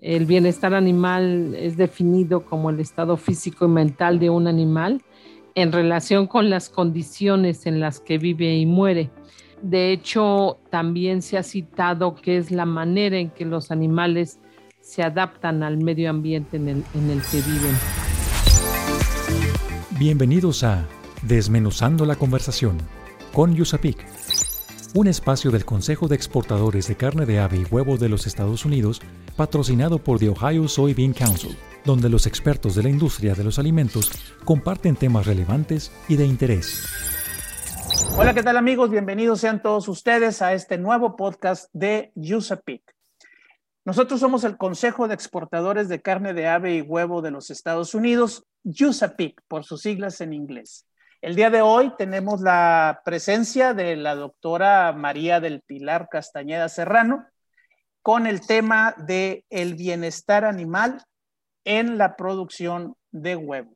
El bienestar animal es definido como el estado físico y mental de un animal en relación con las condiciones en las que vive y muere. De hecho, también se ha citado que es la manera en que los animales se adaptan al medio ambiente en el, que viven. Bienvenidos a Desmenuzando la conversación con Yusapik un espacio del Consejo de Exportadores de Carne de Ave y Huevo de los Estados Unidos, patrocinado por The Ohio Soybean Council, donde los expertos de la industria de los alimentos comparten temas relevantes y de interés. Hola, ¿qué tal amigos? Bienvenidos sean todos ustedes a este nuevo podcast de USAPIC. Nosotros somos el Consejo de Exportadores de Carne de Ave y Huevo de los Estados Unidos, USAPIC, por sus siglas en inglés. El día de hoy tenemos la presencia de la doctora María del Pilar Castañeda Serrano con el tema de el bienestar animal en la producción de huevo.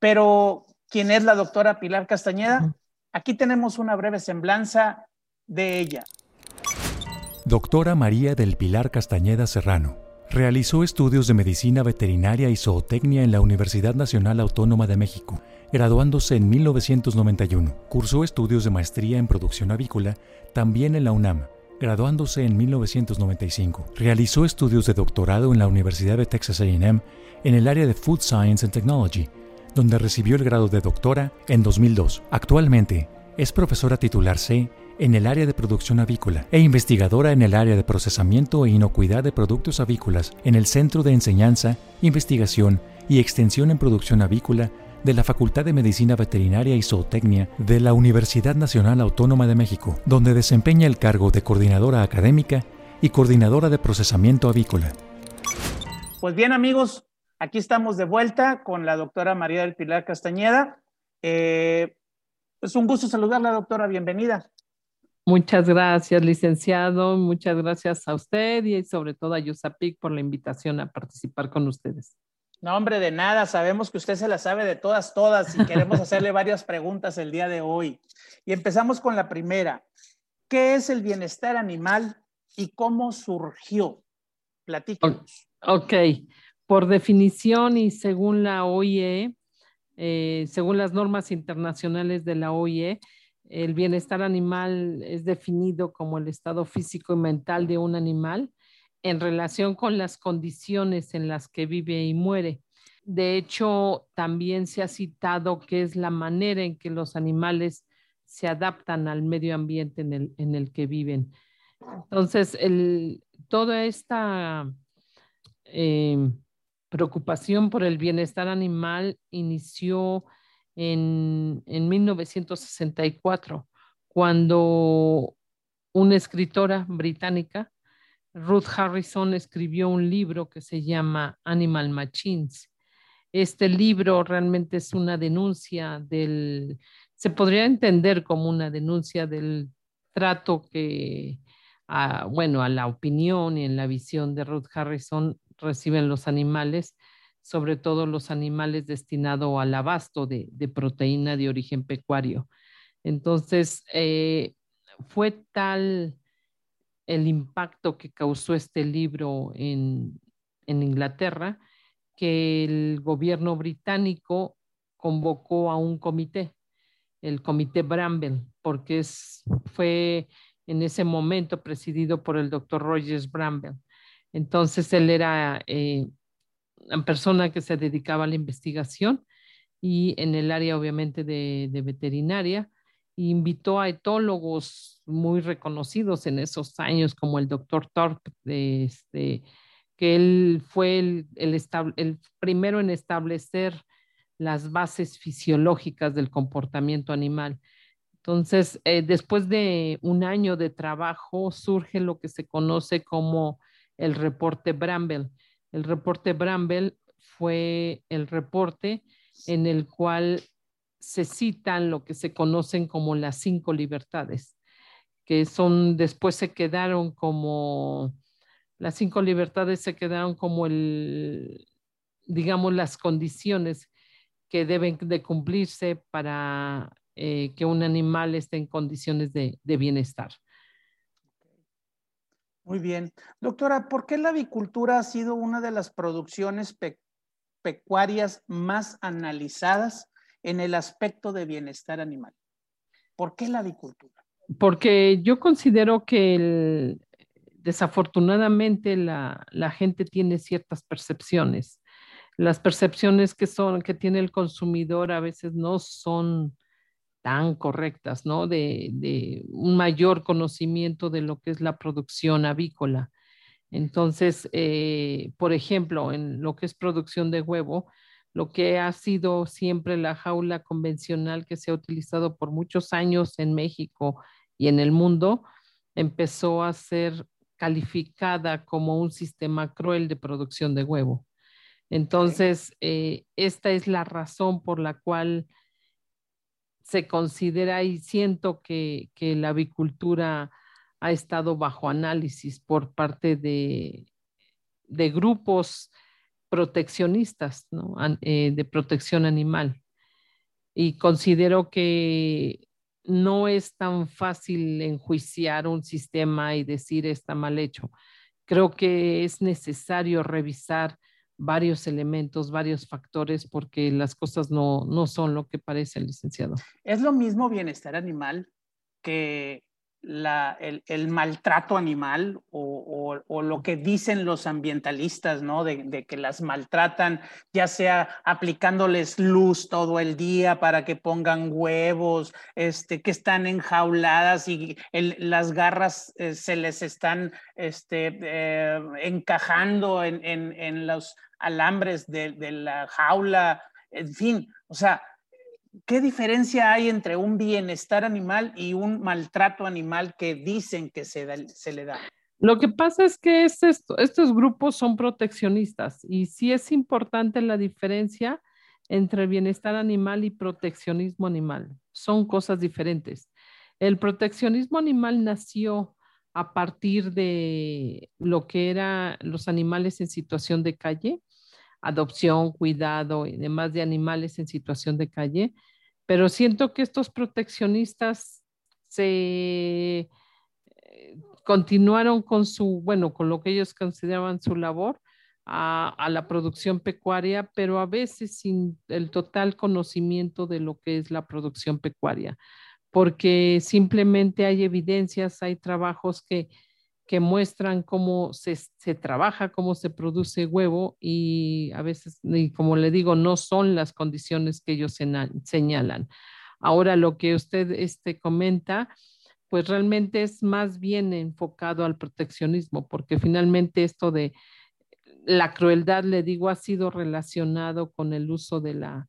Pero, ¿quién es la doctora Pilar Castañeda? Aquí tenemos una breve semblanza de ella. Doctora María del Pilar Castañeda Serrano. Realizó estudios de medicina veterinaria y zootecnia en la Universidad Nacional Autónoma de México Graduándose en 1991, cursó estudios de maestría en producción avícola también en la UNAM. Graduándose en 1995, realizó estudios de doctorado en la Universidad de Texas AM en el área de Food Science and Technology, donde recibió el grado de doctora en 2002. Actualmente es profesora titular C en el área de producción avícola e investigadora en el área de procesamiento e inocuidad de productos avícolas en el Centro de Enseñanza, Investigación y Extensión en Producción Avícola de la Facultad de Medicina Veterinaria y Zootecnia de la Universidad Nacional Autónoma de México, donde desempeña el cargo de coordinadora académica y coordinadora de procesamiento avícola. Pues bien amigos, aquí estamos de vuelta con la doctora María del Pilar Castañeda. Eh, es un gusto saludarla, doctora, bienvenida. Muchas gracias, licenciado. Muchas gracias a usted y sobre todo a Yusapic por la invitación a participar con ustedes. No, hombre, de nada. Sabemos que usted se la sabe de todas, todas y queremos hacerle varias preguntas el día de hoy. Y empezamos con la primera. ¿Qué es el bienestar animal y cómo surgió? Platícanos. Ok. Por definición y según la OIE, eh, según las normas internacionales de la OIE, el bienestar animal es definido como el estado físico y mental de un animal en relación con las condiciones en las que vive y muere. De hecho, también se ha citado que es la manera en que los animales se adaptan al medio ambiente en el, que viven. Entonces, toda esta eh, preocupación por el bienestar animal inició en, en 1964, cuando una escritora británica Ruth Harrison escribió un libro que se llama Animal Machines. Este libro realmente es una denuncia del, se podría entender como una denuncia del trato que, bueno, a la opinión y en la visión de Ruth Harrison reciben los animales, sobre todo los animales destinados al abasto de, proteína de origen pecuario. Entonces, eh, fue tal el impacto que causó este libro en, Inglaterra, que el gobierno británico convocó a un comité, el comité Bramble, porque es, fue en ese momento presidido por el doctor Rogers Bramble. Entonces él era eh, persona que se dedicaba a la investigación y en el área obviamente de, veterinaria invitó a etólogos muy reconocidos en esos años, como el doctor Thorpe, este, que él fue el, primero en establecer las bases fisiológicas del comportamiento animal. Entonces, eh, después de un año de trabajo, surge lo que se conoce como el reporte Bramble. El reporte Bramble fue el reporte en el cual se citan lo que se conocen como las cinco libertades, que son, después se quedaron como, las cinco libertades se quedaron como el, digamos, las condiciones que deben de cumplirse para eh, que un animal esté en condiciones de, bienestar. Muy bien. Doctora, ¿por qué la avicultura ha sido una de las producciones pecuarias más analizadas en el aspecto de bienestar animal? ¿Por qué la avicultura? Porque yo considero que desafortunadamente la, la, gente tiene ciertas percepciones. Las percepciones que son que tiene el consumidor a veces no son tan correctas, ¿no? De, un mayor conocimiento de lo que es la producción avícola. Entonces, eh, por ejemplo, en lo que es producción de huevo, lo que ha sido siempre la jaula convencional que se ha utilizado por muchos años en México y en el mundo, empezó a ser calificada como un sistema cruel de producción de huevo. Entonces, eh, esta es la razón por la cual se considera y siento que, la avicultura ha estado bajo análisis por parte de, grupos proteccionistas, eh, de protección animal. Y considero que no es tan fácil enjuiciar un sistema y decir está mal hecho. Creo que es necesario revisar varios elementos, varios factores, porque las cosas no, no son lo que parece licenciado. ¿Es lo mismo bienestar animal que el, maltrato animal o, lo que dicen los ambientalistas, ¿no? De, que las maltratan, ya sea aplicándoles luz todo el día para que pongan huevos, este, que están enjauladas y las garras eh, se les están este, eh, encajando en, en, en los alambres de, de la jaula, en fin, o sea, ¿qué diferencia hay entre un bienestar animal y un maltrato animal que dicen que se, le da? Lo que pasa es que es esto, estos grupos son proteccionistas y sí es importante la diferencia entre bienestar animal y proteccionismo animal. Son cosas diferentes. El proteccionismo animal nació a partir de lo que eran los animales en situación de calle adopción, cuidado y demás de animales en situación de calle, pero siento que estos proteccionistas se eh, continuaron con su, bueno, con lo que ellos consideraban su labor a, a, la producción pecuaria, pero a veces sin el total conocimiento de lo que es la producción pecuaria, porque simplemente hay evidencias, hay trabajos que que muestran cómo se, trabaja, cómo se produce huevo y a veces, como le digo, no son las condiciones que ellos señalan. Ahora lo que usted este, comenta, pues realmente es más bien enfocado al proteccionismo, porque finalmente esto de la crueldad, le digo, ha sido relacionado con el uso de la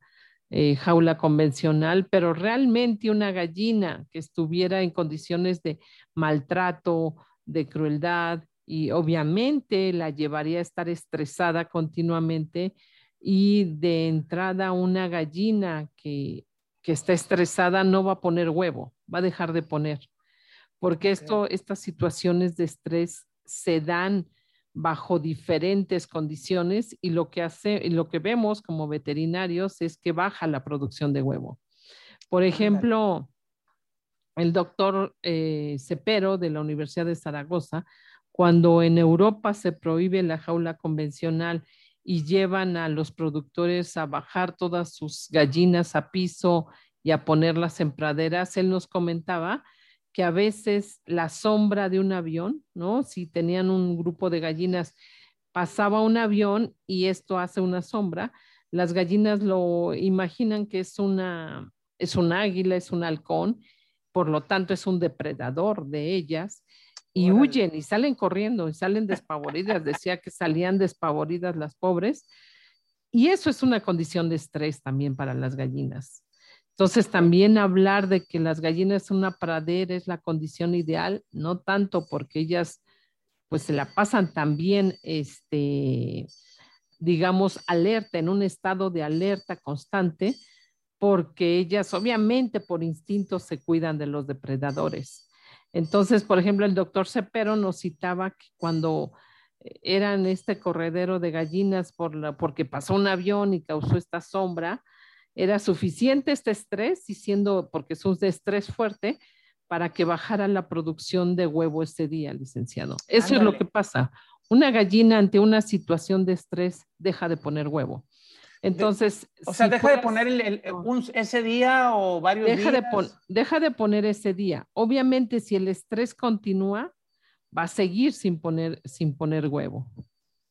eh, jaula convencional, pero realmente una gallina que estuviera en condiciones de maltrato, de crueldad y obviamente la llevaría a estar estresada continuamente y de entrada una gallina que, que está estresada no va a poner huevo, va a dejar de poner, porque esto, estas situaciones de estrés se dan bajo diferentes condiciones y lo que hace y lo que vemos como veterinarios es que baja la producción de huevo. Por ejemplo, el doctor eh, de la Universidad de Zaragoza, cuando en Europa se prohíbe la jaula convencional y llevan a los productores a bajar todas sus gallinas a piso y a ponerlas en praderas, él nos comentaba que a veces la sombra de un avión, ¿no? Si tenían un grupo de gallinas, pasaba un avión y esto hace una sombra, las gallinas lo imaginan que es una, es un águila, es un halcón, por lo tanto es un depredador de ellas y huyen y salen corriendo y salen despavoridas. Decía que salían despavoridas las pobres y eso es una condición de estrés también para las gallinas. Entonces también hablar de que las gallinas son una pradera es la condición ideal, no tanto porque ellas pues se la pasan también, este, digamos, alerta, en un estado de alerta constante, porque ellas obviamente por instinto se cuidan de los depredadores. Entonces, por ejemplo, el doctor Cepero nos citaba que cuando eran este corredero de gallinas por la, porque pasó un avión y causó esta sombra, era suficiente este estrés, y siendo, porque es un estrés fuerte, para que bajara la producción de huevo ese día, licenciado. Eso es lo que pasa. Una gallina ante una situación de estrés deja de poner huevo. Entonces, o sea, deja de poner ese día o varios deja días. De deja de poner ese día. Obviamente, si el estrés continúa, va a seguir sin poner, sin poner huevo.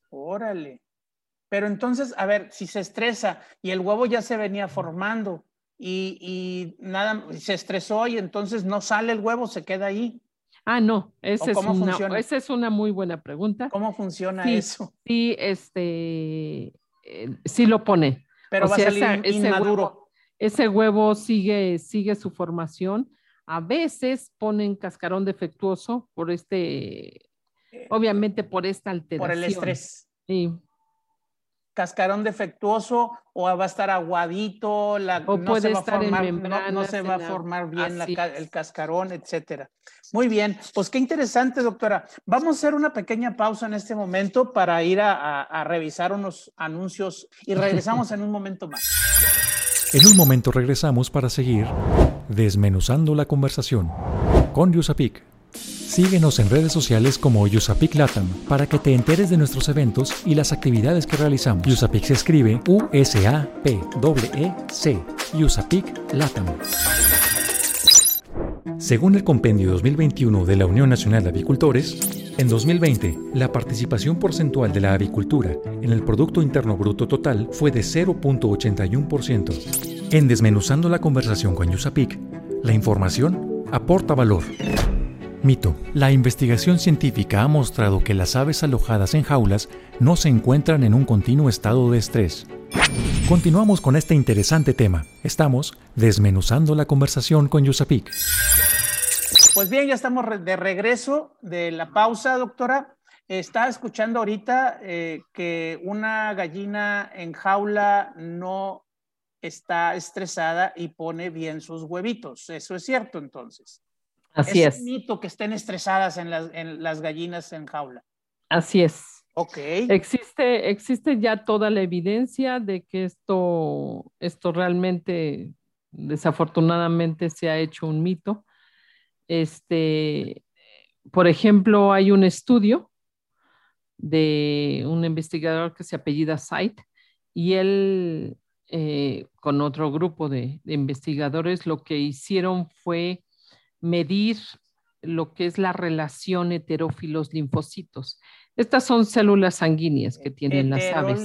Órale. Pero entonces, a ver, si se estresa y el huevo ya se venía formando, y, nada, se estresó y entonces no sale el huevo, se queda ahí. Ah, no, esa, es una, esa es una muy buena pregunta. ¿Cómo funciona eso? Sí, este, eh, sí lo pone. Pero va a salir inmaduro. Ese huevo, sigue, sigue su formación. A veces ponen cascarón defectuoso por este, obviamente por esta alteración. Por el estrés. Sí cascarón defectuoso o va a estar aguadito, la, no, se va a formar, no, se va a formar bien el cascarón, etcétera. Muy bien, pues qué interesante, doctora. Vamos a hacer una pequeña pausa en este momento para ir a, a revisar unos anuncios y regresamos en un momento más. En un momento regresamos para seguir desmenuzando la conversación con Yusapik. Síguenos en redes sociales como Usapik Latam para que te enteres de nuestros eventos y las actividades que realizamos. Usapik se escribe U-S-A-P-E-C. Usapik Latam. Según el Compendio 2021 de la Unión Nacional de Avicultores, en 2020, la participación porcentual de la avicultura en el Producto Interno Bruto total fue de 0.81%. En Desmenuzando la conversación con Usapik, la información aporta valor. Mito. La investigación científica ha mostrado que las aves alojadas en jaulas no se encuentran en un continuo estado de estrés. Continuamos con este interesante tema. Estamos desmenuzando la conversación con Yusapik. Pues bien, ya estamos de regreso de la pausa, doctora. Está escuchando ahorita eh, que una gallina en jaula no está estresada y pone bien sus huevitos. Eso es cierto, entonces. Así es. Es mito que estén estresadas en las, gallinas en jaula. Así es. Ok. Existe, existe ya toda la evidencia de que esto, esto realmente, desafortunadamente, se ha hecho un mito. Este, por ejemplo, hay un estudio de un investigador que se apellida Site y él, eh, con otro grupo de investigadores, lo que hicieron fue medir lo que es la relación heterófilos-linfocitos. Estas son células sanguíneas que tienen las aves.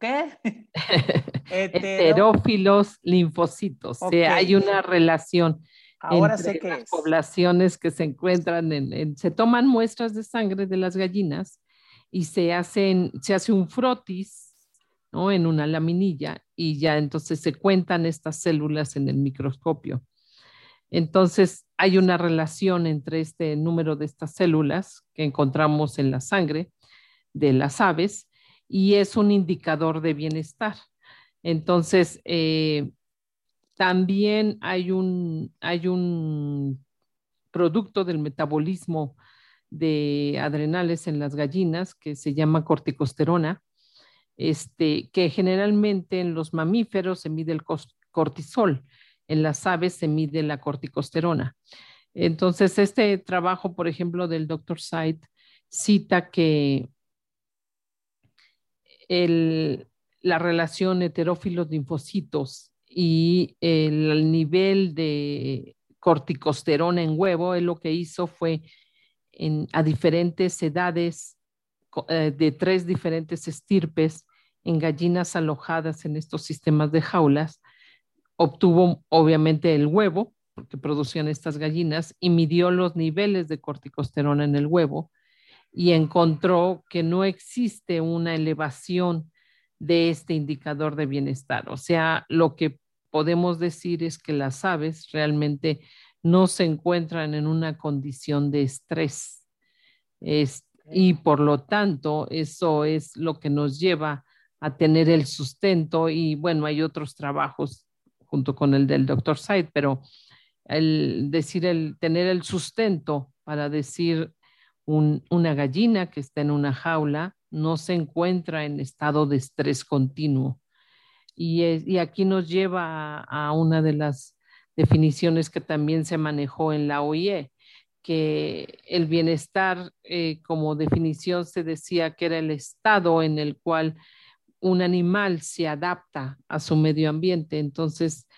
¿qué? Heterófilos linfocitos. hay una relación entre las poblaciones que se encuentran en, se toman muestras de sangre de las gallinas y se hacen, se hace un frotis, ¿no? En una laminilla y ya entonces se cuentan estas células en el microscopio. Entonces, hay una relación entre este número de estas células que encontramos en la sangre de las aves y es un indicador de bienestar. Entonces, eh, también hay un, hay un producto del metabolismo de adrenales en las gallinas que se llama corticosterona, este, que generalmente en los mamíferos se mide el cortisol en las aves se mide la corticosterona. Entonces, este trabajo, por ejemplo, del doctor Said cita que la relación heterófilos-linfocitos y el nivel de corticosterona en huevo, él lo que hizo fue a diferentes edades eh, de tres diferentes estirpes en gallinas alojadas en estos sistemas de jaulas, obtuvo obviamente el huevo, porque producían estas gallinas, y midió los niveles de corticosterona en el huevo y encontró que no existe una elevación de este indicador de bienestar. O sea, lo que podemos decir es que las aves realmente no se encuentran en una condición de estrés. y por lo tanto, eso es lo que nos lleva a tener el sustento y bueno, hay otros trabajos junto con el del doctor Said, pero el decir, el tener el sustento para decir una gallina que está en una jaula no se encuentra en estado de estrés continuo. Y, aquí nos lleva a, una de las, definiciones que también se manejó en la OIE, que el bienestar eh, como definición se decía que era el estado en el cual un animal se adapta a su medio ambiente. Entonces,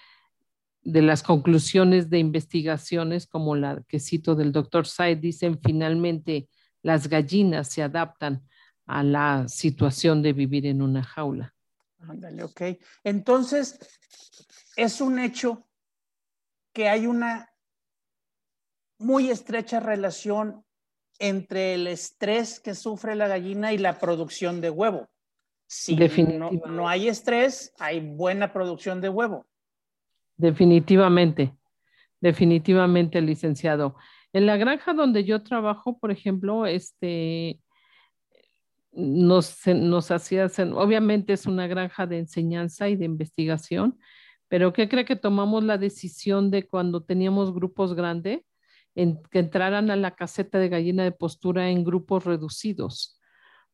de las conclusiones de investigaciones, como la que cito del doctor Said, dicen finalmente las gallinas se adaptan a la situación de vivir en una jaula. Ándale, ok. Entonces, es un hecho que hay una muy estrecha relación entre el estrés que sufre la gallina y la producción de huevo. Si no, no, hay estrés, hay buena producción de huevo. Definitivamente, definitivamente, licenciado. En la granja donde yo trabajo, por ejemplo, este, nos, nos hacía, obviamente es una granja de enseñanza y de investigación, pero ¿qué cree que tomamos la decisión de cuando teníamos grupos grandes, en, que entraran a la caseta de gallina de postura en grupos reducidos?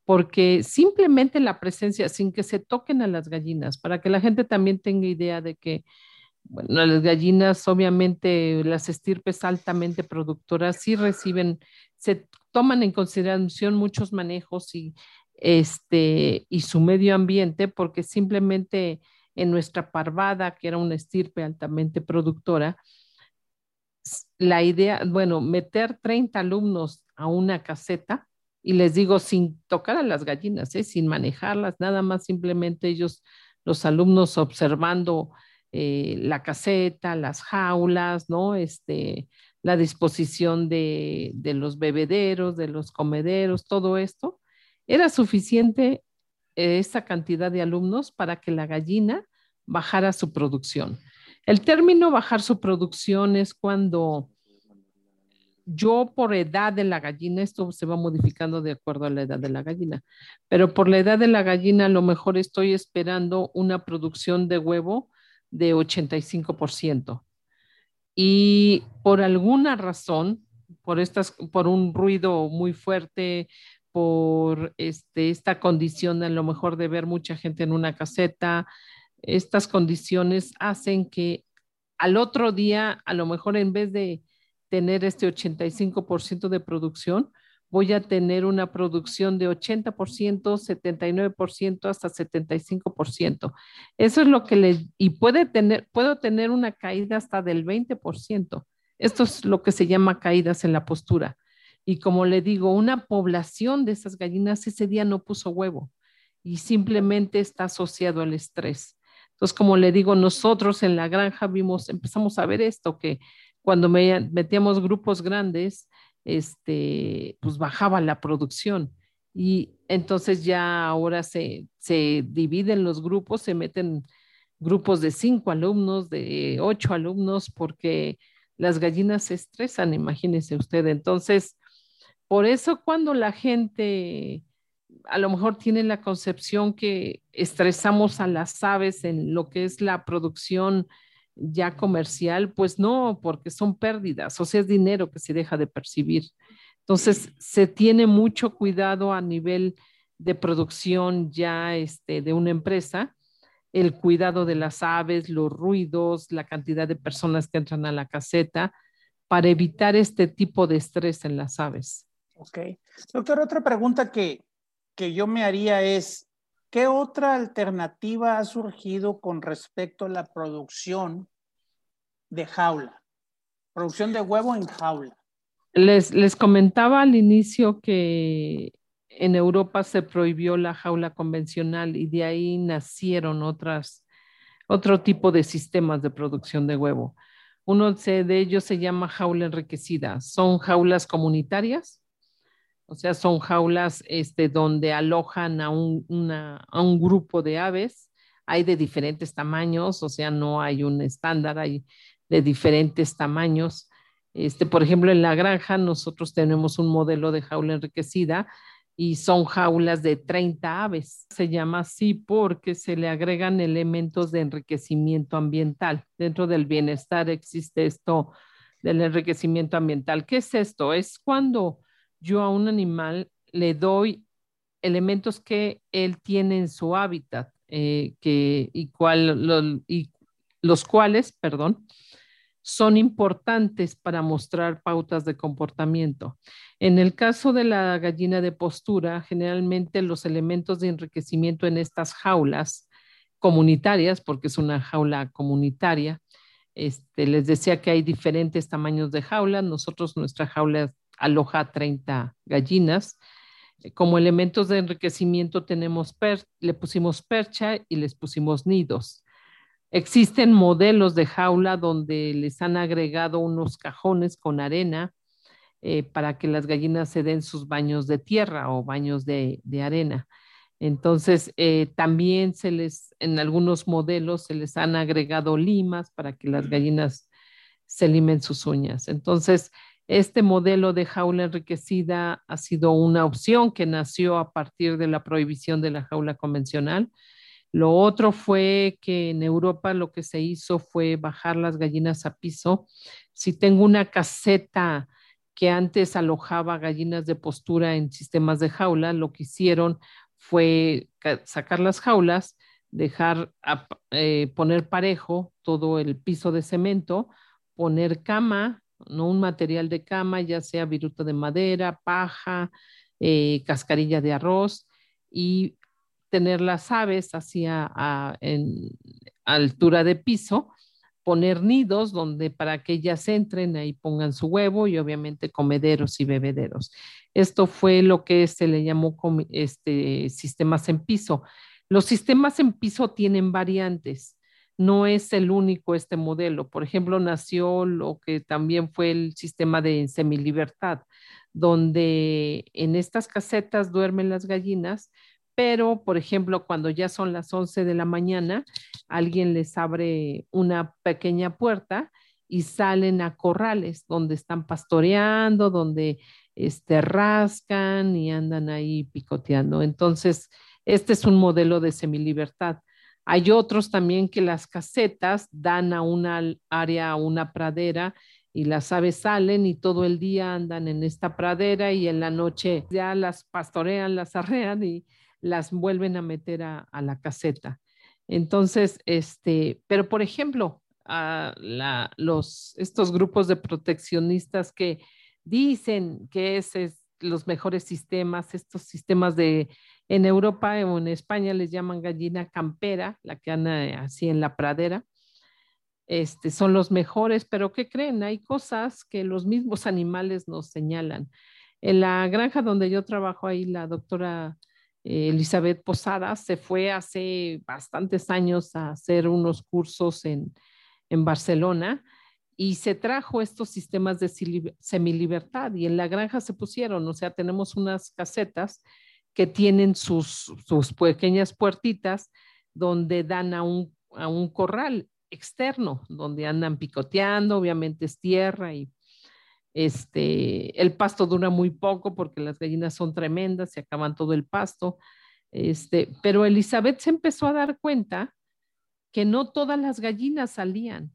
Porque simplemente la presencia, sin que se toquen a las gallinas, para que la gente también tenga idea de que, bueno, las gallinas, obviamente, las estirpes altamente productoras sí reciben, se toman en consideración muchos manejos y, este, y su medio ambiente, porque simplemente en nuestra parvada, que era una estirpe altamente productora, la idea, bueno, meter 30 alumnos a una caseta, y les digo sin tocar a las gallinas, ¿eh? sin manejarlas, nada más simplemente ellos, los alumnos observando eh, la caseta, las jaulas, ¿no? Este, la disposición de, los bebederos, de los comederos, todo esto, era suficiente eh, esta cantidad de alumnos para que la gallina bajara su producción. El término bajar su producción es cuando yo por edad de la gallina, esto se va modificando de acuerdo a la edad de la gallina, pero por la edad de la gallina a lo mejor estoy esperando una producción de huevo de 85%. Y por alguna razón, por, estas, por un ruido muy fuerte, por este, esta condición a lo mejor de ver mucha gente en una caseta, estas condiciones hacen que al otro día, a lo mejor en vez de tener este 85% de producción, voy a tener una producción de 80%, 79%, hasta 75%. Eso es lo que le, y puede tener, puedo tener una caída hasta del 20%. Esto es lo que se llama caídas en la postura. Y como le digo, una población de esas gallinas ese día no puso huevo y simplemente está asociado al estrés. Entonces, como le digo, nosotros en la granja vimos, empezamos a ver esto, que cuando metíamos grupos grandes, este, pues bajaba la producción. Y entonces ya ahora se, se dividen los grupos, se meten grupos de cinco alumnos, de ocho alumnos, porque las gallinas se estresan, imagínese usted. Entonces, por eso cuando la gente a lo mejor tiene la concepción que estresamos a las aves en lo que es la producción ya comercial, pues no, porque son pérdidas, o sea, es dinero que se deja de percibir. Entonces, se tiene mucho cuidado a nivel de producción ya este, de una empresa, el cuidado de las aves, los ruidos, la cantidad de personas que entran a la caseta, para evitar este tipo de estrés en las aves. Ok. Doctor, otra pregunta que, que yo me haría es, ¿qué otra alternativa ha surgido con respecto a la producción de jaula? Producción de huevo en jaula. Les, les comentaba al inicio que en Europa se prohibió la jaula convencional y de ahí nacieron otras, otro tipo de sistemas de producción de huevo. Uno de ellos se llama jaula enriquecida. Son jaulas comunitarias o sea, son jaulas este, donde alojan a un, a un grupo de aves. Hay de diferentes tamaños, o sea, no hay un estándar, hay de diferentes tamaños. Este, por ejemplo, en la granja nosotros tenemos un modelo de jaula enriquecida y son jaulas de 30 aves. Se llama así porque se le agregan elementos de enriquecimiento ambiental. Dentro del bienestar existe esto del enriquecimiento ambiental. ¿Qué es esto? Es cuando yo a un animal le doy elementos que él tiene en su hábitat eh, que, y, y los cuales, perdón, son importantes para mostrar pautas de comportamiento. En el caso de la gallina de postura, generalmente los elementos de enriquecimiento en estas jaulas comunitarias, porque es una jaula comunitaria, este, les decía que hay diferentes tamaños de jaula. Nosotros, nuestra jaula aloja 30 gallinas. Como elementos de enriquecimiento tenemos, le pusimos percha y les pusimos nidos. Existen modelos de jaula donde les han agregado unos cajones con arena eh, para que las gallinas se den sus baños de tierra o baños de, arena. Entonces, eh, también se les, en algunos modelos se les han agregado limas para que las gallinas se limen sus uñas. Entonces, este modelo de jaula enriquecida ha sido una opción que nació a partir de la prohibición de la jaula convencional lo otro fue que en Europa lo que se hizo fue bajar las gallinas a piso. Si tengo una caseta que antes alojaba gallinas de postura en sistemas de jaula, lo que hicieron fue sacar las jaulas, dejar eh, poner parejo todo el piso de cemento, poner cama, no un material de cama, ya sea viruta de madera, paja, eh, cascarilla de arroz y tener las aves hacia en altura de piso, poner nidos donde para que ellas entren ahí pongan su huevo y obviamente comederos y bebederos. Esto fue lo que se le llamó este, sistemas en piso. Los sistemas en piso tienen variantes. No es el único este modelo. Por ejemplo, nació lo que también fue el sistema de semilibertad, donde en estas casetas duermen las gallinas, pero por ejemplo, cuando ya son las 11 de la mañana, alguien les abre una pequeña puerta y salen a corrales donde están pastoreando, donde este, rascan y andan ahí picoteando. Entonces, este es un modelo de semilibertad. Hay otros también que las casetas dan a una área, a una pradera y las aves salen y todo el día andan en esta pradera y en la noche ya las pastorean, las arrean y, las vuelven a meter a, la caseta. Entonces, este, pero por ejemplo, a los, estos grupos de proteccionistas que dicen que es los mejores sistemas, estos sistemas de, en Europa o en España les llaman gallina campera, la que anda así en la pradera, este, son los mejores, pero ¿qué creen? Hay cosas que los mismos animales nos señalan. En la granja donde yo trabajo ahí, la doctora Elizabeth Posadas se fue hace bastantes años a hacer unos cursos en, Barcelona y se trajo estos sistemas de semilibertad y en la granja se pusieron, o sea, tenemos unas casetas que tienen sus, sus pequeñas puertitas donde dan a un, a un corral externo, donde andan picoteando, obviamente es tierra y este, el pasto dura muy poco porque las gallinas son tremendas, se acaban todo el pasto. Este, pero Elizabeth se empezó a dar cuenta que no todas las gallinas salían.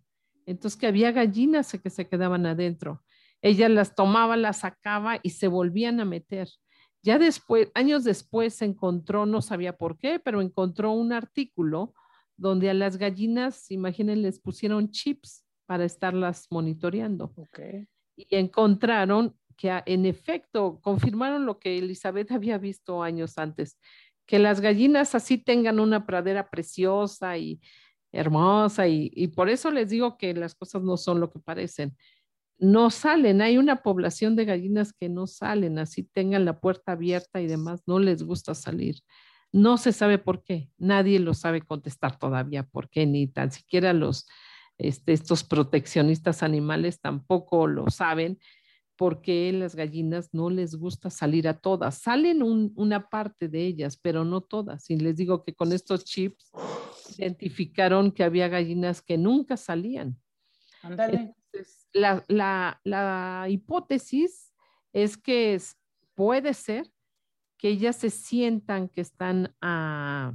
Entonces que había gallinas que se quedaban adentro. Ella las tomaba, las sacaba y se volvían a meter. Ya después, años después, encontró, no sabía por qué, pero encontró un artículo donde a las gallinas, imaginen, les pusieron chips para estarlas monitoreando. Okay y encontraron que en efecto confirmaron lo que Elizabeth había visto años antes, que las gallinas así tengan una pradera preciosa y hermosa y, por eso les digo que las cosas no son lo que parecen. No salen, hay una población de gallinas que no salen, así tengan la puerta abierta y demás, no les gusta salir. No se sabe por qué, nadie lo sabe contestar todavía por qué, ni tan siquiera los, este, estos proteccionistas animales tampoco lo saben porque las gallinas no les gusta salir a todas. Salen una parte de ellas, pero no todas. Y les digo que con estos chips identificaron que había gallinas que nunca salían. la, hipótesis es que puede ser que ellas se sientan que están a,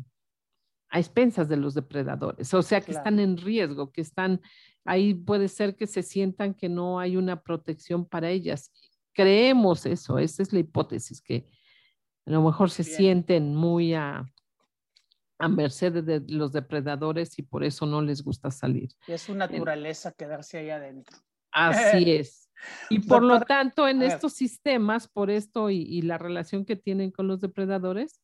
a expensas de los depredadores, o sea, que están en riesgo, que están, ahí puede ser que se sientan que no hay una protección para ellas. Creemos eso, esa es la hipótesis, que a lo mejor se sienten muy a, a merced de los depredadores y por eso no les gusta salir. Es su naturaleza quedarse ahí adentro. Así es. Y por lo tanto, en estos sistemas, por esto y, la relación que tienen con los depredadores,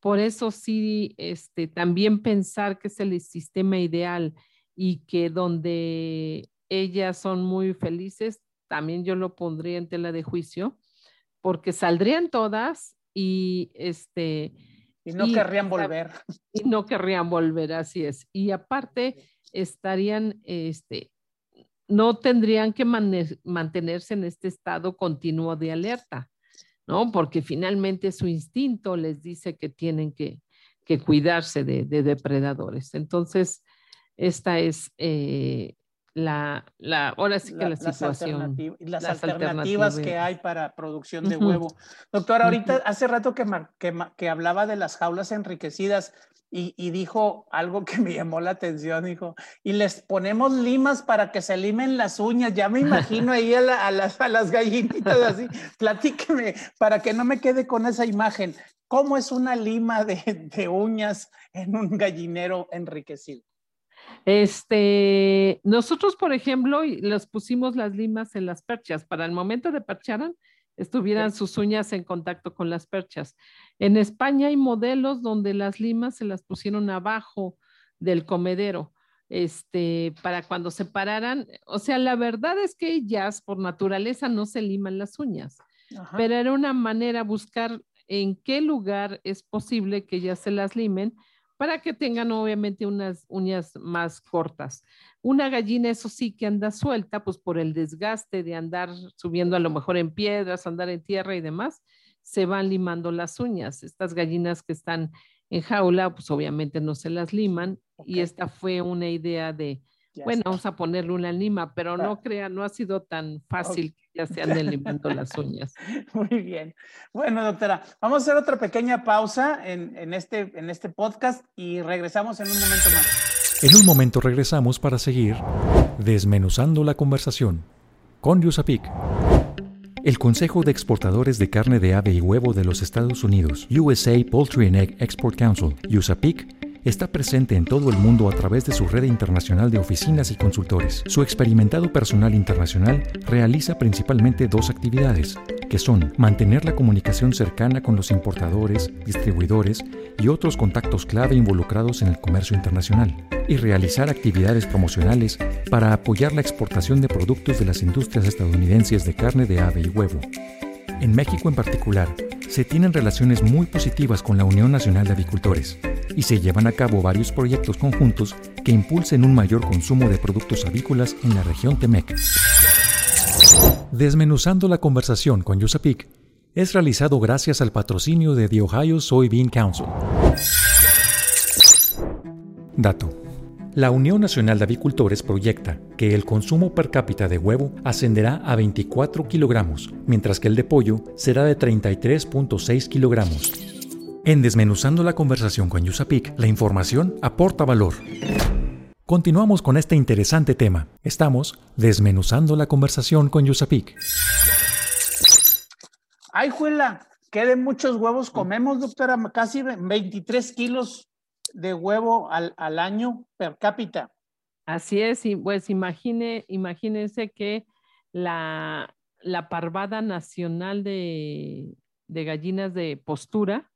por eso sí, este, también pensar que es el sistema ideal y que donde ellas son muy felices, también yo lo pondría en tela de juicio, porque saldrían todas y este y no querrían volver. Y no querrían volver, así es. Y aparte estarían, este, no tendrían que mantenerse en este estado continuo de alerta, ¿no? Porque finalmente su instinto les dice que tienen que, cuidarse de, depredadores. Entonces, esta es eh, la, la, ahora sí que la, situación. Las, alternativas, que hay para producción de huevo. Doctora, ahorita hace rato que, que, hablaba de las jaulas enriquecidas y, dijo algo que me llamó la atención, dijo, y les ponemos limas para que se limen las uñas, ya me imagino ahí a, las, a las gallinitas así, platíqueme para que no me quede con esa imagen. ¿Cómo es una lima de, de uñas en un gallinero enriquecido? Este, nosotros, por ejemplo, les pusimos las limas en las perchas. Para el momento de percharan, estuvieran sus uñas en contacto con las perchas. En España hay modelos donde las limas se las pusieron abajo del comedero, este, para cuando se pararan. O sea, la verdad es que ellas por naturaleza no se liman las uñas, pero era una manera buscar en qué lugar es posible que ellas se las limen para que tengan obviamente unas uñas más cortas. Una gallina, eso sí, que anda suelta, pues por el desgaste de andar subiendo a lo mejor en piedras, andar en tierra y demás, se van limando las uñas. Estas gallinas que están en jaula, pues obviamente no se las liman y esta fue una idea de, bueno, vamos a ponerle una lima, pero no crea, no ha sido tan fácil que ya se anden limando las uñas. Muy bien. Bueno, doctora, vamos a hacer otra pequeña pausa en, este, en este podcast y regresamos en un momento más. En un momento regresamos para seguir desmenuzando la conversación con Yusapik. El Consejo de Exportadores de Carne de Ave y Huevo de los Estados Unidos, USA Poultry and Egg Export Council, USAPIC, está presente en todo el mundo a través de su red internacional de oficinas y consultores. Su experimentado personal internacional realiza principalmente dos actividades, que son mantener la comunicación cercana con los importadores, distribuidores y otros contactos clave involucrados en el comercio internacional, y realizar actividades promocionales para apoyar la exportación de productos de las industrias estadounidenses de carne de ave y huevo. En México en particular, se tienen relaciones muy positivas con la Unión Nacional de Avicultores y se llevan a cabo varios proyectos conjuntos que impulsen un mayor consumo de productos avícolas en la región Temec. Desmenuzando la conversación con Yusapik es realizado gracias al patrocinio de The Ohio Soybean Council. Dato. La Unión Nacional de Avicultores proyecta que el consumo per cápita de huevo ascenderá a 24 kilogramos, mientras que el de pollo será de 33.6 kilogramos. En Desmenuzando la conversación con Yusapik, la información aporta valor. Continuamos con este interesante tema. Estamos desmenuzando la conversación con Yusapik. Ay, Juela, ¿qué de muchos huevos comemos, doctora? Casi 23 kilos de huevo al, año per cápita. Así es, y pues imagine, imagínense que la, la parvada nacional de, de gallinas de postura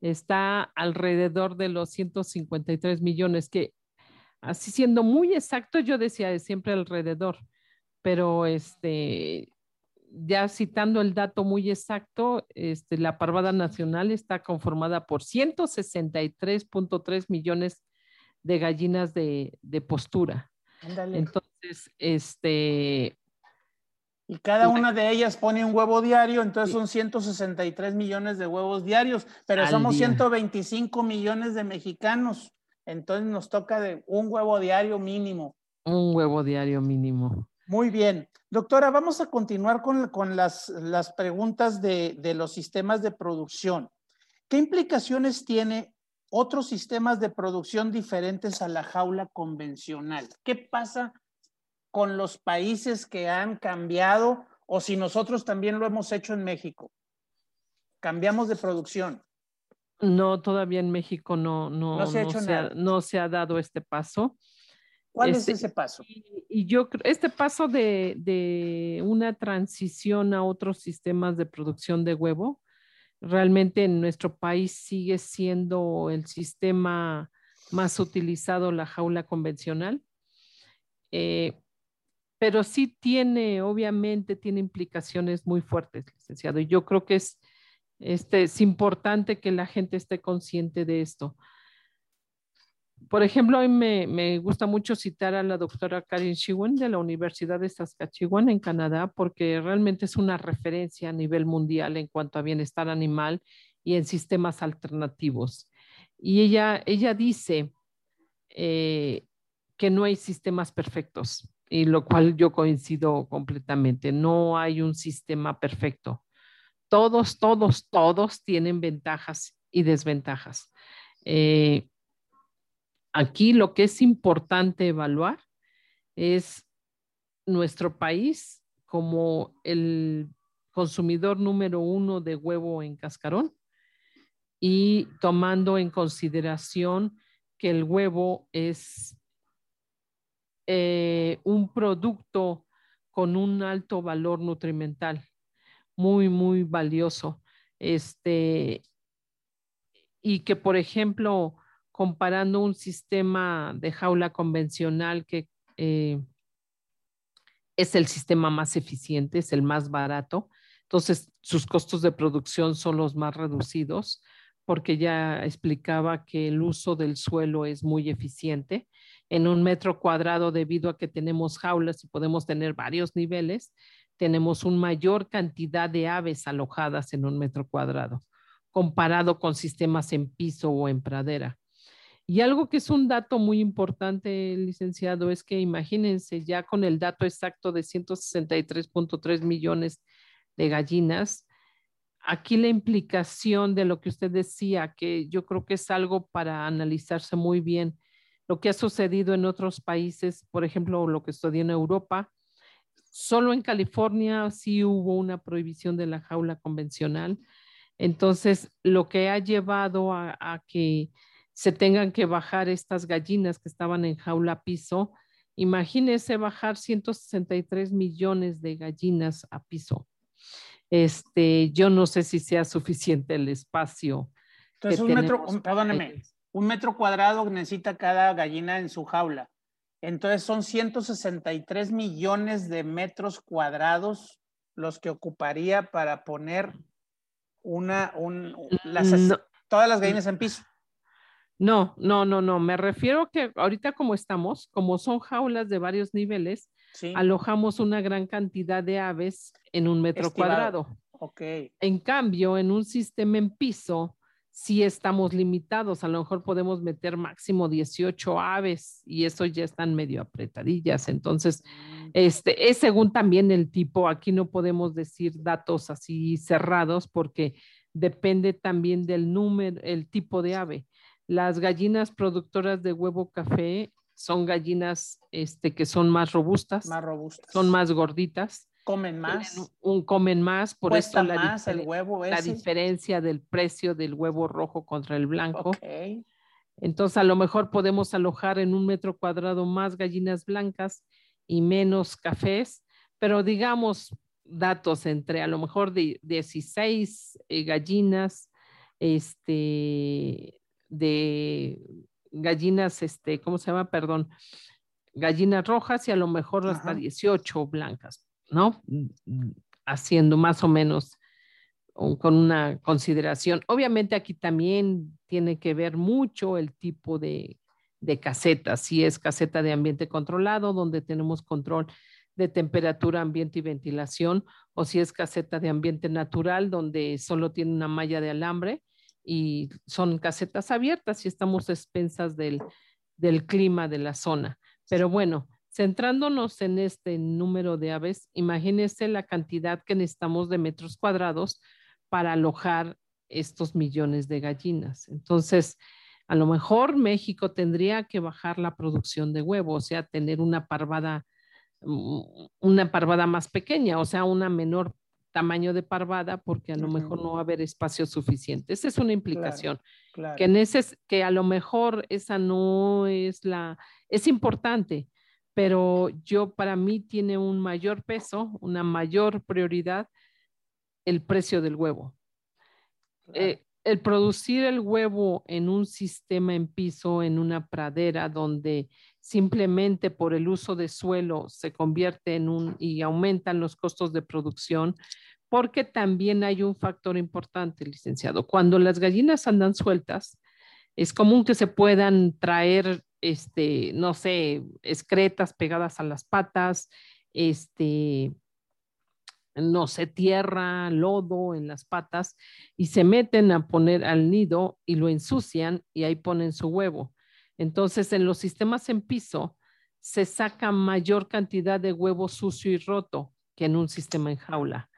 está alrededor de los 153 millones, que así siendo muy exacto, yo decía siempre alrededor, pero este, ya citando el dato muy exacto, este, la parvada nacional está conformada por 163.3 millones de gallinas de, postura. Entonces, este... Y cada una de ellas pone un huevo diario, entonces son 163 millones de huevos diarios, pero somos 125 millones de mexicanos, entonces nos toca de un huevo diario mínimo. Un huevo diario mínimo. Muy bien. Doctora, vamos a continuar con, las, preguntas de, de, los sistemas de producción. ¿Qué implicaciones tiene otros sistemas de producción diferentes a la jaula convencional? ¿Qué pasa con los países que han cambiado o si nosotros también lo hemos hecho en México? Cambiamos de producción. No, todavía en México no, no, no, se, ha hecho nada. no se ha dado este paso. ¿Cuál es este, ese paso? Y, yo creo, este paso de, de, una transición a otros sistemas de producción de huevo, realmente en nuestro país sigue siendo el sistema más utilizado, la jaula convencional. Eh, pero sí tiene, obviamente, tiene implicaciones muy fuertes, licenciado. Y yo creo que es, este, es importante que la gente esté consciente de esto. Por ejemplo, mí me, me gusta mucho citar a la doctora Karin Shewan de la Universidad de Saskatchewan en Canadá, porque realmente es una referencia a nivel mundial en cuanto a bienestar animal y en sistemas alternativos. Y ella, ella dice eh, que no hay sistemas perfectos y lo cual yo coincido completamente. No hay un sistema perfecto. Todos, todos, todos tienen ventajas y desventajas. Eh, aquí lo que es importante evaluar es nuestro país como el consumidor número uno de huevo en cascarón y tomando en consideración que el huevo es eh, un producto con un alto valor nutrimental, muy, muy valioso. Este, y que, por ejemplo, comparando un sistema de jaula convencional que eh, es el sistema más eficiente, es el más barato, entonces sus costos de producción son los más reducidos porque ya explicaba que el uso del suelo es muy eficiente en un metro cuadrado debido a que tenemos jaulas y podemos tener varios niveles, tenemos una mayor cantidad de aves alojadas en un metro cuadrado comparado con sistemas en piso o en pradera. Y algo que es un dato muy importante, licenciado, es que imagínense ya con el dato exacto de 163.3 millones de gallinas, aquí la implicación de lo que usted decía, que yo creo que es algo para analizarse muy bien lo que ha sucedido en otros países, por ejemplo, lo que estudié en Europa. Solo en California sí hubo una prohibición de la jaula convencional. Entonces, lo que ha llevado a, que se tengan que bajar estas gallinas que estaban en jaula piso, imagínese bajar 163 millones de gallinas a piso. Este, yo no sé si sea suficiente el espacio. Entonces, un metro, perdóneme, un metro cuadrado necesita cada gallina en su jaula. Entonces son 163 millones de metros cuadrados los que ocuparía para poner una, un, todas las gallinas en piso. No, no, no, no. Me refiero que ahorita como estamos, como son jaulas de varios niveles, alojamos una gran cantidad de aves en un metro cuadrado. Ok. En cambio, en un sistema en piso, si estamos limitados, a lo mejor podemos meter máximo 18 aves y eso ya están medio apretadillas. Entonces, mm. este es según también el tipo, aquí no podemos decir datos así cerrados porque depende también del número, el tipo de ave. Las gallinas productoras de huevo café son gallinas este, que son más robustas, más robustas, son más gorditas comen más. Un, comen más, por eso la, más el huevo la diferencia del precio del huevo rojo contra el blanco. Entonces, a lo mejor podemos alojar en un metro cuadrado más gallinas blancas y menos cafés, pero digamos datos entre a lo mejor de 16 eh, gallinas, este, de gallinas, este, ¿cómo se llama? Perdón, gallinas rojas y a lo mejor hasta 18 blancas. ¿No? Haciendo más o menos con una consideración. Obviamente aquí también tiene que ver mucho el tipo de, de caseta, si es caseta de ambiente controlado, donde tenemos control de temperatura, ambiente y ventilación, o si es caseta de ambiente natural, donde solo tiene una malla de alambre y son casetas abiertas y estamos expensas del, del clima de la zona. Pero bueno, Centrándonos en este número de aves, imagínese la cantidad que necesitamos de metros cuadrados para alojar estos millones de gallinas. Entonces, a lo mejor México tendría que bajar la producción de huevo, o sea, tener una parvada, mm, una parvada más pequeña, o sea, una menor tamaño de parvada porque a lo mejor no va a haber espacio suficiente. Esa es una implicación. Que, en ese, que a lo mejor esa no es la, es importante, pero yo para mí tiene un mayor peso, una mayor prioridad el precio del huevo. Eh, el producir el huevo en un sistema en piso, en una pradera donde simplemente por el uso de suelo se convierte en un y aumentan los costos de producción, porque también hay un factor importante, licenciado. Cuando las gallinas andan sueltas, es común que se puedan traer, este, no sé, excretas pegadas a las patas, este, no sé, tierra, lodo en las patas y se meten a poner al nido y lo ensucian y ahí ponen su huevo. Entonces, en los sistemas en piso se saca mayor cantidad de huevo sucio y roto que en un sistema en jaula,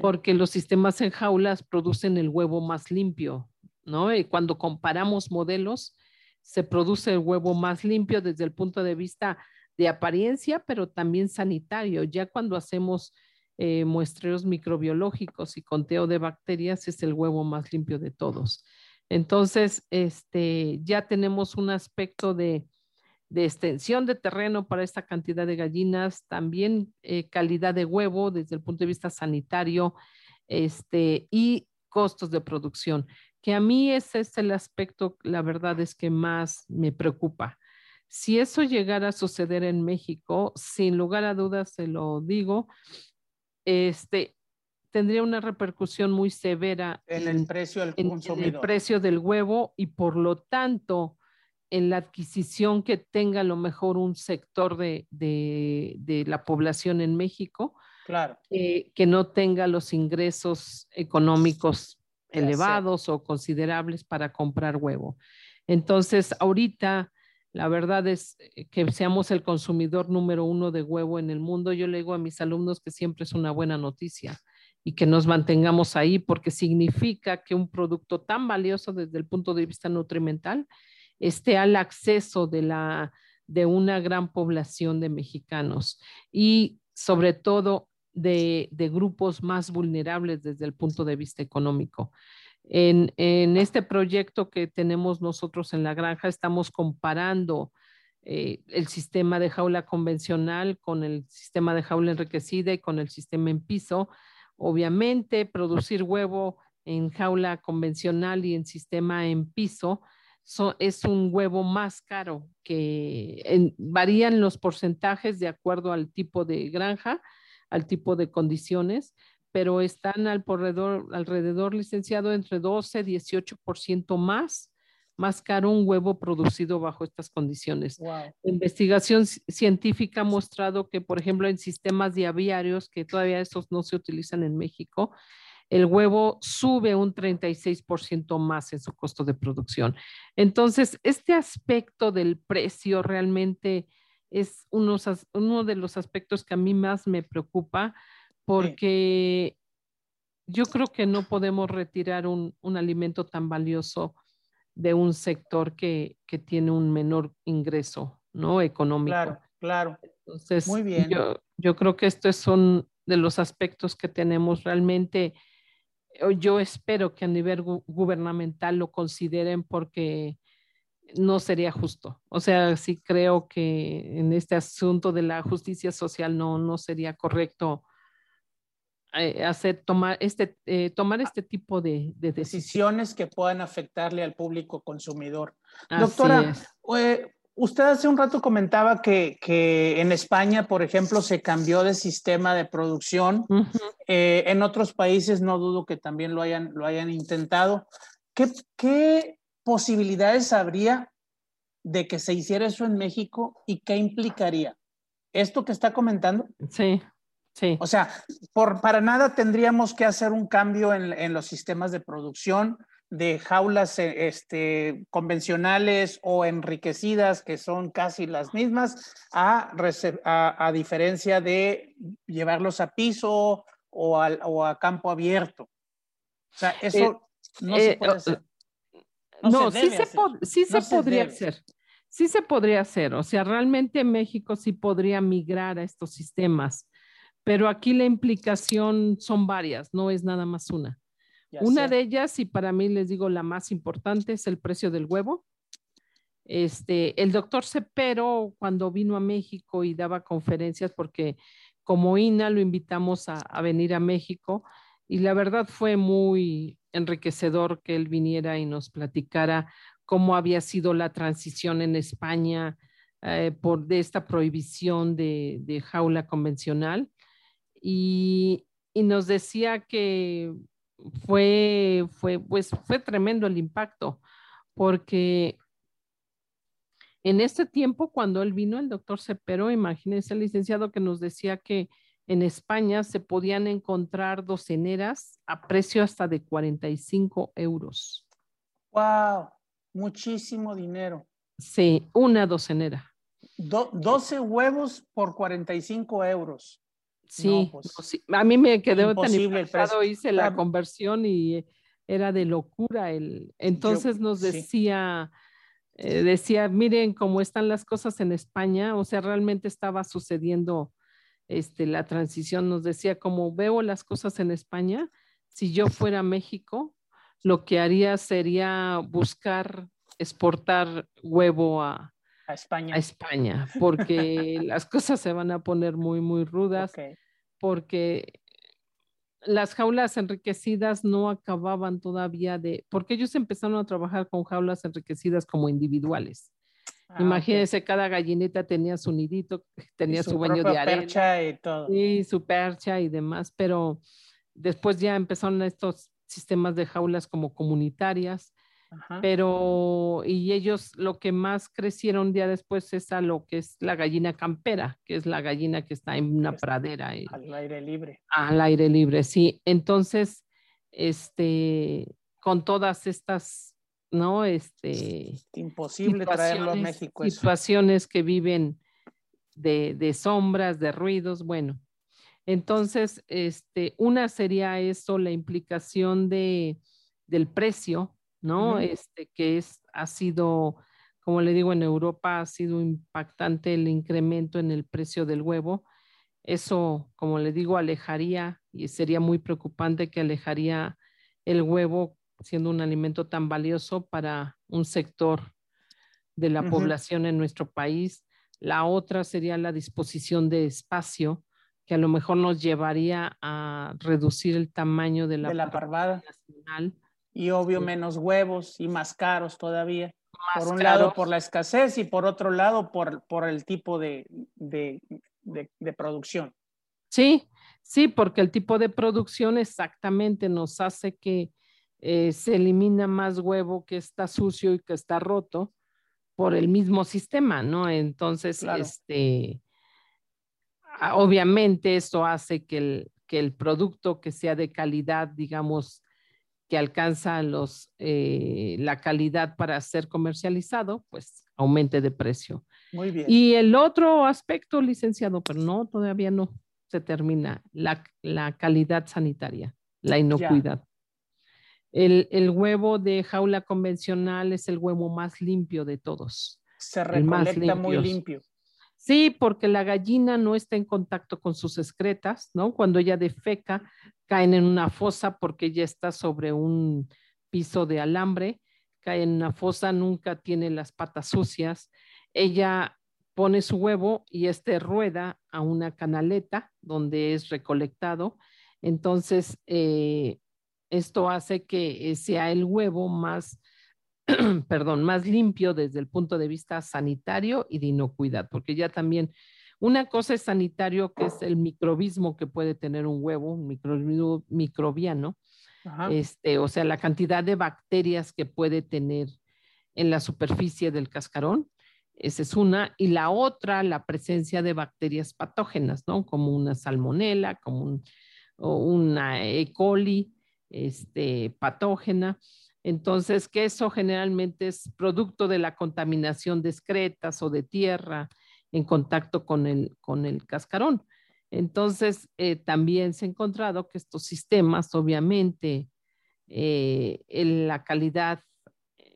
porque los sistemas en jaulas producen el huevo más limpio, ¿no? Y cuando comparamos modelos, se produce el huevo más limpio desde el punto de vista de apariencia, pero también sanitario. Ya cuando hacemos eh, muestreos microbiológicos y conteo de bacterias, es el huevo más limpio de todos. Entonces, este, ya tenemos un aspecto de, extensión de terreno para esta cantidad de gallinas, también eh, calidad de huevo desde el punto de vista sanitario este, y costos de producción, que a mí ese es el aspecto, la verdad es que más me preocupa. Si eso llegara a suceder en México, sin lugar a dudas, se lo digo, este, tendría una repercusión muy severa en, el precio del consumidor. En el precio del huevo y por lo tanto en la adquisición que tenga a lo mejor un sector de, la población en México claro. que no tenga los ingresos económicos elevados o considerables para comprar huevo. Entonces, ahorita la verdad es que seamos el consumidor número uno de huevo en el mundo. Yo le digo a mis alumnos que siempre es una buena noticia y que nos mantengamos ahí porque significa que un producto tan valioso desde el punto de vista nutrimental esté al acceso de, la, de una gran población de mexicanos y sobre todo de, grupos más vulnerables desde el punto de vista económico. En, este proyecto que tenemos nosotros en la granja, estamos comparando eh, el sistema de jaula convencional con el sistema de jaula enriquecida y con el sistema en piso Obviamente, producir huevo en jaula convencional y en sistema en piso es un huevo más caro que varían los porcentajes de acuerdo al tipo de granja, al tipo de condiciones, pero están alrededor, alrededor licenciado entre 12 y 18% más más caro un huevo producido bajo estas condiciones. investigación científica ha mostrado que, por ejemplo, en sistemas diaviarios, que todavía esos no se utilizan en México, el huevo sube un 36% más en su costo de producción. Entonces, este aspecto del precio realmente es uno, uno de los aspectos que a mí más me preocupa porque yo creo que no podemos retirar un, un alimento tan valioso de un sector que, tiene un menor ingreso, ¿no? Económico. Claro, claro. Entonces, Muy bien. Yo, yo creo que estos son de los aspectos que tenemos realmente. Yo espero que a nivel gubernamental lo consideren porque no sería justo. O sea, sí creo que en este asunto de la justicia social no, no sería correcto eh, hacer, tomar, este, eh, tomar este tipo de, decisiones que puedan afectarle al público consumidor. Doctora, eh, usted hace un rato comentaba que, que, en España, por ejemplo, se cambió de sistema de producción. en otros países no dudo que también lo hayan, lo hayan intentado. ¿Qué, ¿Qué posibilidades habría de que se hiciera eso en México y qué implicaría? ¿Esto que está comentando? Sí. O sea, por, para nada tendríamos que hacer un cambio en, los sistemas de producción de jaulas eh, este, convencionales o enriquecidas, que son casi las mismas, a, a, diferencia de llevarlos a piso o, a campo abierto. O sea, eso eh, no se eh, puede hacer. No, sí se, sí se podría hacer. Sí se podría hacer. O sea, realmente México sí podría migrar a estos sistemas pero aquí la implicación son varias, no es nada más una. una de ellas, y para mí les digo la más importante, es el precio del huevo. Este, el doctor Cepero, cuando vino a México y daba conferencias, porque como INA lo invitamos a, a venir a México, y la verdad fue muy enriquecedor que él viniera y nos platicara cómo había sido la transición en España eh, por de esta prohibición de, jaula convencional. Y, y, nos decía que fue, fue, pues, fue tremendo el impacto porque en este tiempo cuando él vino el doctor Cepero, imagínense el licenciado que nos decía que en España se podían encontrar doceneras a precio hasta de 45 euros. ¡Wow! Muchísimo dinero. Sí, una docenera. 12 huevos por 45 euros. Sí, pues, a mí me quedó tan impactado, hice la conversión y era de locura. El, entonces nos decía, eh, decía, miren cómo están las cosas en España, o sea, realmente estaba sucediendo este, la transición, nos decía, como veo las cosas en España, si yo fuera a México, lo que haría sería buscar exportar huevo a, España. a España, porque las cosas se van a poner muy, muy rudas, porque las jaulas enriquecidas no acababan todavía de, porque ellos empezaron a trabajar con jaulas enriquecidas como individuales. Ah, Imagínense, cada gallineta tenía su nidito, tenía su, baño de arena. Percha y todo. Sí, su percha y demás, pero después ya empezaron estos sistemas de jaulas como comunitarias, pero y ellos lo que más crecieron día después es a lo que es la gallina campera, que es la gallina que está en una pradera. al aire libre. Al aire libre, sí. Entonces, este, con todas estas ¿no? Este, imposible traerlo a México. Situaciones que viven de, sombras, de ruidos, bueno. Entonces, este, una sería eso, la implicación de, del precio, ¿no? Este, que es, ha sido, como le digo, en Europa ha sido impactante el incremento en el precio del huevo. Eso, como le digo, alejaría y sería muy preocupante que alejaría el huevo siendo un alimento tan valioso para un sector de la población en nuestro país. La otra sería la disposición de espacio, que a lo mejor nos llevaría a reducir el tamaño de la, de parvada nacional. Y obvio menos huevos y más caros todavía. por un lado por la escasez y por otro lado por, por el tipo de, de, de producción. Sí, sí, porque el tipo de producción exactamente nos hace que eh, se elimina más huevo que está sucio y que está roto por el mismo sistema, ¿no? Entonces, este, ah, obviamente esto hace que el, que el producto que sea de calidad, digamos, que alcanza los, eh, la calidad para ser comercializado, pues aumente de precio. Muy bien. Y el otro aspecto, licenciado, pero no, todavía no se termina, la, calidad sanitaria, la inocuidad. El, huevo de jaula convencional es el huevo más limpio de todos. Se recolecta muy limpio. Sí, porque la gallina no está en contacto con sus excretas, ¿no? Cuando ella defeca, caen en una fosa porque ella está sobre un piso de alambre, cae en una fosa, nunca tiene las patas sucias. Ella pone su huevo y este rueda a una canaleta donde es recolectado. Entonces, eh, esto hace que eh, sea el huevo más, perdón, más limpio desde el punto de vista sanitario y de inocuidad, porque ya también una cosa es sanitario, que es el microbismo que puede tener un huevo, un microbismo microbiano, este, o sea, la cantidad de bacterias que puede tener en la superficie del cascarón. Esa es una. Y la otra, la presencia de bacterias patógenas, ¿no? Como una salmonela, como un, una E. coli, este, patógena. Entonces, que eso generalmente es producto de la contaminación de excretas o de tierra en contacto con el, con el cascarón. Entonces, eh, también se ha encontrado que estos sistemas, obviamente, eh, la calidad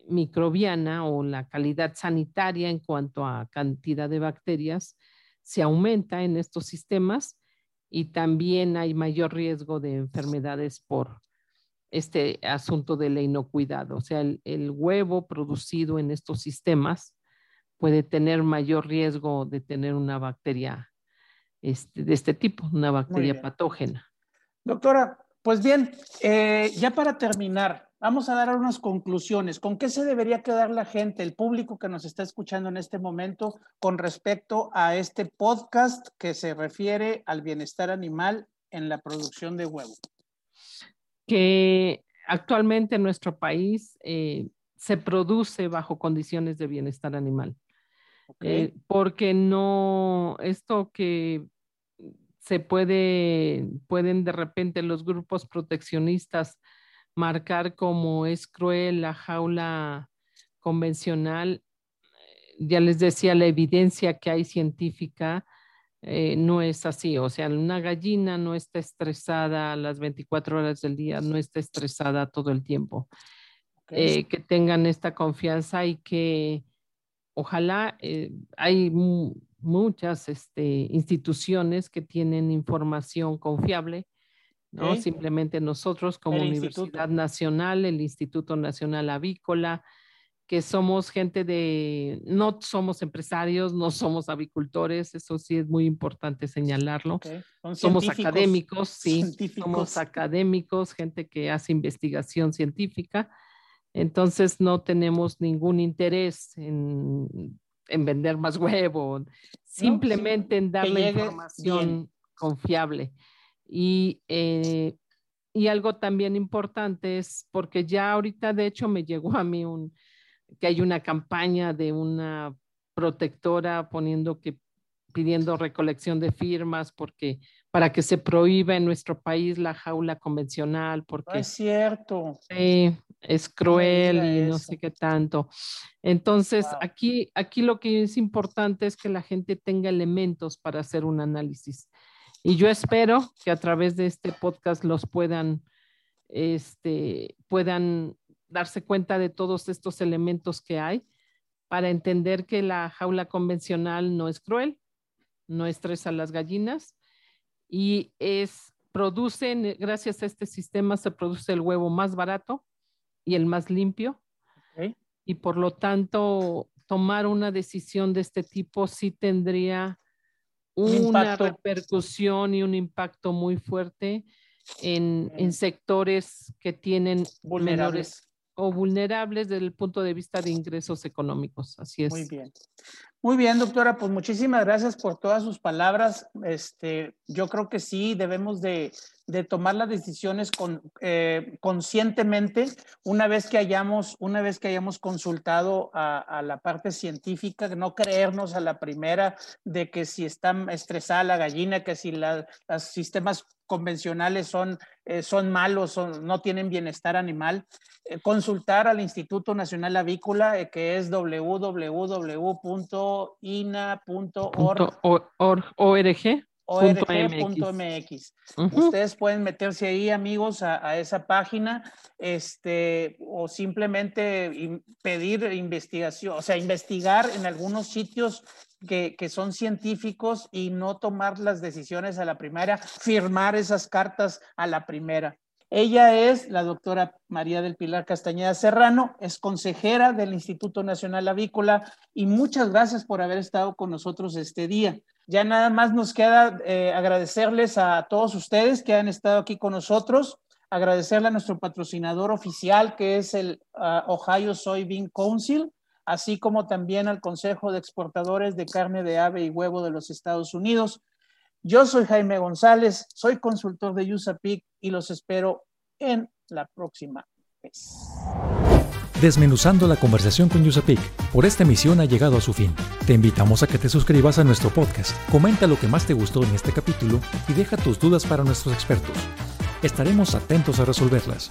microbiana o la calidad sanitaria en cuanto a cantidad de bacterias se aumenta en estos sistemas y también hay mayor riesgo de enfermedades por este asunto de la inocuidad. O sea, el, huevo producido en estos sistemas puede tener mayor riesgo de tener una bacteria este, de este tipo, una bacteria patógena. Doctora, pues bien, eh, ya para terminar, vamos a dar unas conclusiones. ¿Con qué se debería quedar la gente, el público que nos está escuchando en este momento con respecto a este podcast que se refiere al bienestar animal en la producción de huevo? Que actualmente en nuestro país eh, se produce bajo condiciones de bienestar animal. Eh, porque no, esto que se puede, pueden de repente los grupos proteccionistas marcar como es cruel la jaula convencional. Ya les decía, la evidencia que hay científica eh, no es así. O sea, una gallina no está estresada las 24 horas del día, no está estresada todo el tiempo. Eh, que tengan esta confianza y que ojalá eh, hay muchas este, instituciones que tienen información confiable ¿no? Simplemente nosotros como Universidad Nacional, el Instituto Nacional Avícola, que somos gente de, no somos empresarios, no somos avicultores, eso sí es muy importante señalarlo. Somos académicos, sí, somos académicos, gente que hace investigación científica. Entonces no tenemos ningún interés en, en vender más huevo, simplemente en darle información confiable. Y, eh, y algo también importante es porque ya ahorita, de hecho, me llegó a mí un, que hay una campaña de una protectora poniendo que pidiendo recolección de firmas porque para que se prohíba en nuestro país la jaula convencional porque es cierto. Es cruel y no sé qué tanto. Entonces aquí aquí lo que es importante es que la gente tenga elementos para hacer un análisis. Y yo espero que a través de este podcast los puedan, este, puedan darse cuenta de todos estos elementos que hay para entender que la jaula convencional no es cruel, no estresa a las gallinas y es, producen, gracias a este sistema se produce el huevo más barato y el más limpio. Y por lo tanto, tomar una decisión de este tipo sí tendría una repercusión y un impacto muy fuerte en, en sectores que tienen vulnerables o vulnerables desde el punto de vista de ingresos económicos. Así es. Muy bien. Muy bien, doctora, pues muchísimas gracias por todas sus palabras. Este, yo creo que sí debemos de, de tomar las decisiones con, eh, conscientemente una vez que hayamos, una vez que hayamos consultado a, la parte científica, no creernos a la primera de que si está estresada la gallina, que si los sistemas convencionales son, eh, son malos, son, no tienen bienestar animal, eh, consultar al Instituto Nacional Avícola, eh, que es www.ina.org. org.mx. Ustedes pueden meterse ahí, amigos, a, a, esa página, este, o simplemente pedir investigación, o sea, investigar en algunos sitios que, que, son científicos y no tomar las decisiones a la primera, firmar esas cartas a la primera. Ella es la doctora María del Pilar Castañeda Serrano, es consejera del Instituto Nacional Avícola y muchas gracias por haber estado con nosotros este día. Ya nada más nos queda eh, agradecerles a todos ustedes que han estado aquí con nosotros, agradecerle a nuestro patrocinador oficial que es el uh, Ohio Soybean Council, así como también al Consejo de Exportadores de Carne de Ave y Huevo de los Estados Unidos. Yo soy Jaime González, soy consultor de USAPIC y los espero en la próxima vez. Desmenuzando la conversación con USAPIC, por esta emisión ha llegado a su fin. Te invitamos a que te suscribas a nuestro podcast, comenta lo que más te gustó en este capítulo y deja tus dudas para nuestros expertos. Estaremos atentos a resolverlas.